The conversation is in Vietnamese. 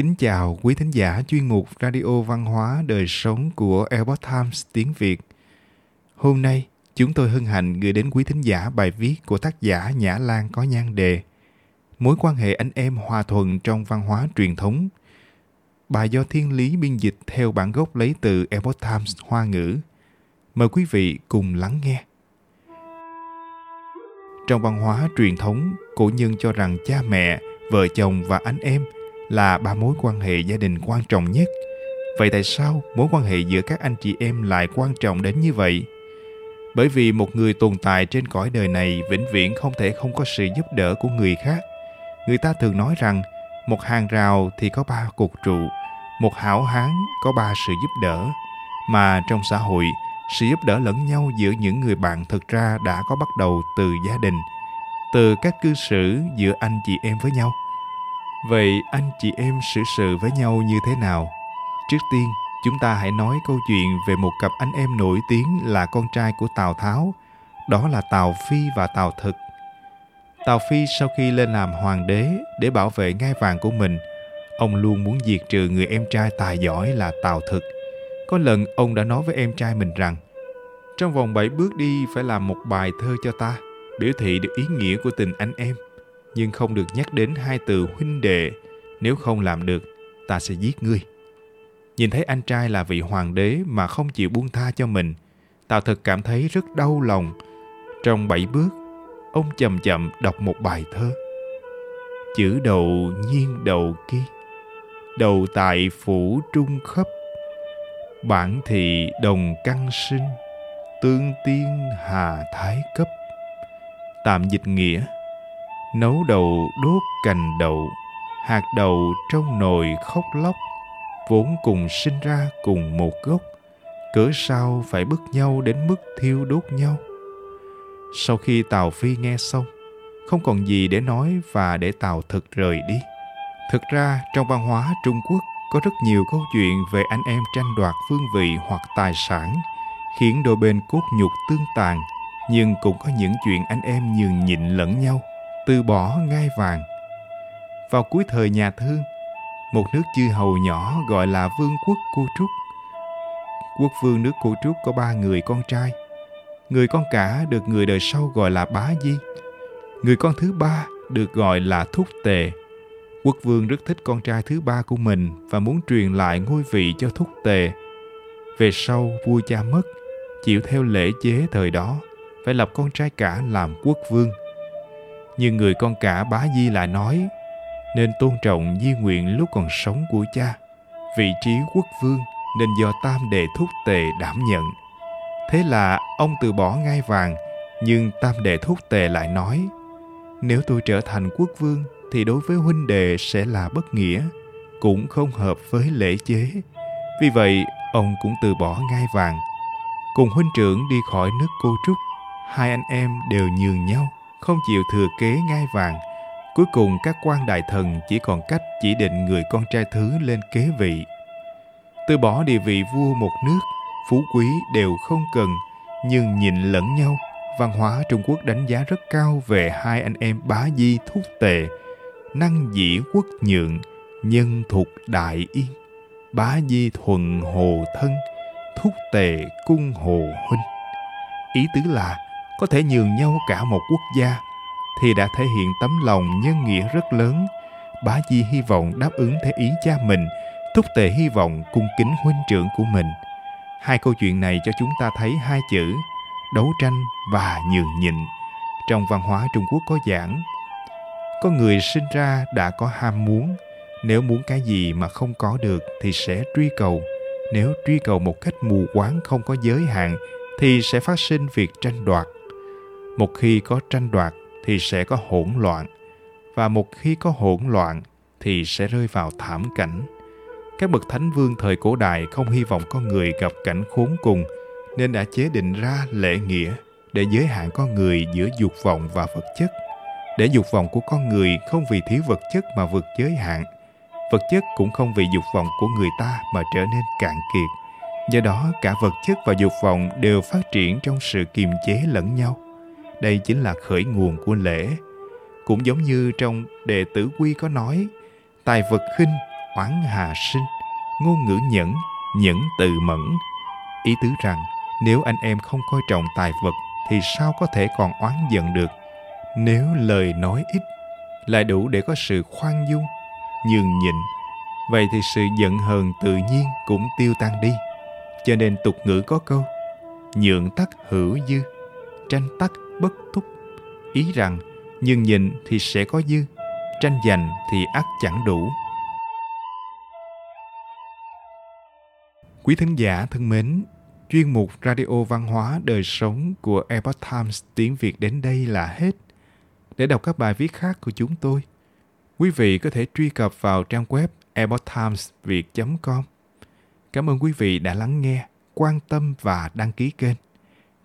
Kính chào quý thính giả chuyên mục Radio Văn hóa Đời Sống của Epoch Times tiếng Việt. Hôm nay, chúng tôi hân hạnh gửi đến quý thính giả bài viết của tác giả Nhã Lan có nhan đề Mối quan hệ anh em hòa thuận trong văn hóa truyền thống. Bài do Thiên Lý biên dịch theo bản gốc lấy từ Epoch Times Hoa ngữ. Mời quý vị cùng lắng nghe. Trong văn hóa truyền thống, cổ nhân cho rằng cha mẹ, vợ chồng và anh em – là ba mối quan hệ gia đình quan trọng nhất. Vậy tại sao mối quan hệ giữa các anh chị em lại quan trọng đến như vậy? Bởi vì một người tồn tại trên cõi đời này vĩnh viễn không thể không có sự giúp đỡ của người khác. Người ta thường nói rằng một hàng rào thì có ba cột trụ, một hảo hán có ba sự giúp đỡ. Mà trong xã hội, sự giúp đỡ lẫn nhau giữa những người bạn thực ra đã có bắt đầu từ gia đình, từ các cư xử giữa anh chị em với nhau – Vậy anh chị em xử sự với nhau như thế nào? Trước tiên, chúng ta hãy nói câu chuyện về một cặp anh em nổi tiếng là con trai của Tào Tháo. Đó là Tào Phi và Tào Thực. Tào Phi sau khi lên làm hoàng đế để bảo vệ ngai vàng của mình, ông luôn muốn diệt trừ người em trai tài giỏi là Tào Thực. Có lần ông đã nói với em trai mình rằng trong vòng 7 bước đi phải làm một bài thơ cho ta, biểu thị được ý nghĩa của tình anh em – nhưng không được nhắc đến hai từ huynh đệ, nếu không làm được, ta sẽ giết ngươi. Nhìn thấy anh trai là vị hoàng đế mà không chịu buông tha cho mình, Tào Thực cảm thấy rất đau lòng. Trong bảy bước, ông chậm chậm đọc một bài thơ. Chữ đầu nhiên đầu kia, đầu tại phủ trung khấp bản thị đồng căn sinh, tương tiên hà thái cấp. Tạm dịch nghĩa, nấu đầu đốt cành đậu, hạt đậu trong nồi khóc lóc, vốn cùng sinh ra cùng một gốc, cớ sao phải bức nhau đến mức thiêu đốt nhau? Sau khi tào phi nghe xong, không còn gì để nói và để tào thực rời đi. Thực ra, trong văn hóa trung quốc, có rất nhiều câu chuyện về anh em tranh đoạt phương vị hoặc tài sản, khiến đôi bên cốt nhục tương tàn, nhưng cũng có những chuyện anh em nhường nhịn lẫn nhau từ bỏ ngai vàng. Vào cuối thời nhà Thương, một nước chư hầu nhỏ gọi là Vương quốc Cô Trúc. Quốc vương nước Cô Trúc có ba người con trai. Người con cả được người đời sau gọi là Bá Di. Người con thứ ba được gọi là Thúc Tề. Quốc vương rất thích con trai thứ ba của mình và muốn truyền lại ngôi vị cho Thúc Tề. Về sau, vua cha mất, chịu theo lễ chế thời đó, phải lập con trai cả làm quốc vương nhưng người con cả bá di lại nói, nên tôn trọng di nguyện lúc còn sống của cha, vị trí quốc vương nên do tam đệ thúc tề đảm nhận. Thế là ông từ bỏ ngai vàng, nhưng tam đệ thúc tề lại nói, nếu tôi trở thành quốc vương thì đối với huynh đệ sẽ là bất nghĩa, cũng không hợp với lễ chế. Vì vậy, ông cũng từ bỏ ngai vàng. Cùng huynh trưởng đi khỏi nước cô trúc, hai anh em đều nhường nhau không chịu thừa kế ngai vàng. Cuối cùng các quan đại thần chỉ còn cách chỉ định người con trai thứ lên kế vị. Từ bỏ địa vị vua một nước, phú quý đều không cần, nhưng nhìn lẫn nhau, văn hóa Trung Quốc đánh giá rất cao về hai anh em bá di thúc tề, năng dĩ quốc nhượng, nhân thuộc đại yên, bá di thuần hồ thân, thúc tề cung hồ huynh. Ý tứ là có thể nhường nhau cả một quốc gia, thì đã thể hiện tấm lòng nhân nghĩa rất lớn. Bá di hy vọng đáp ứng theo ý cha mình, thúc tề hy vọng cung kính huynh trưởng của mình. Hai câu chuyện này cho chúng ta thấy hai chữ, đấu tranh và nhường nhịn. Trong văn hóa trung quốc có giảng, có người sinh ra đã có ham muốn, nếu muốn cái gì mà không có được thì sẽ truy cầu. Nếu truy cầu một cách mù quáng không có giới hạn thì sẽ phát sinh việc tranh đoạt một khi có tranh đoạt thì sẽ có hỗn loạn, và một khi có hỗn loạn thì sẽ rơi vào thảm cảnh. Các bậc thánh vương thời cổ đại không hy vọng con người gặp cảnh khốn cùng, nên đã chế định ra lễ nghĩa để giới hạn con người giữa dục vọng và vật chất. Để dục vọng của con người không vì thiếu vật chất mà vượt giới hạn, vật chất cũng không vì dục vọng của người ta mà trở nên cạn kiệt. Do đó, cả vật chất và dục vọng đều phát triển trong sự kiềm chế lẫn nhau đây chính là khởi nguồn của lễ. Cũng giống như trong đệ tử quy có nói, tài vật khinh, oán hà sinh ngôn ngữ nhẫn nhẫn từ mẫn. Ý tứ rằng nếu anh em không coi trọng tài vật thì sao có thể còn oán giận được? Nếu lời nói ít lại đủ để có sự khoan dung nhường nhịn vậy thì sự giận hờn tự nhiên cũng tiêu tan đi. Cho nên tục ngữ có câu nhượng tắc hữu dư tranh tắc bất túc ý rằng nhường nhịn thì sẽ có dư, tranh giành thì ắt chẳng đủ. Quý thính giả thân mến, chuyên mục radio văn hóa đời sống của Epoch Times tiếng Việt đến đây là hết. Để đọc các bài viết khác của chúng tôi, quý vị có thể truy cập vào trang web epochtimesviet.com cảm ơn quý vị đã lắng nghe, quan tâm và đăng ký kênh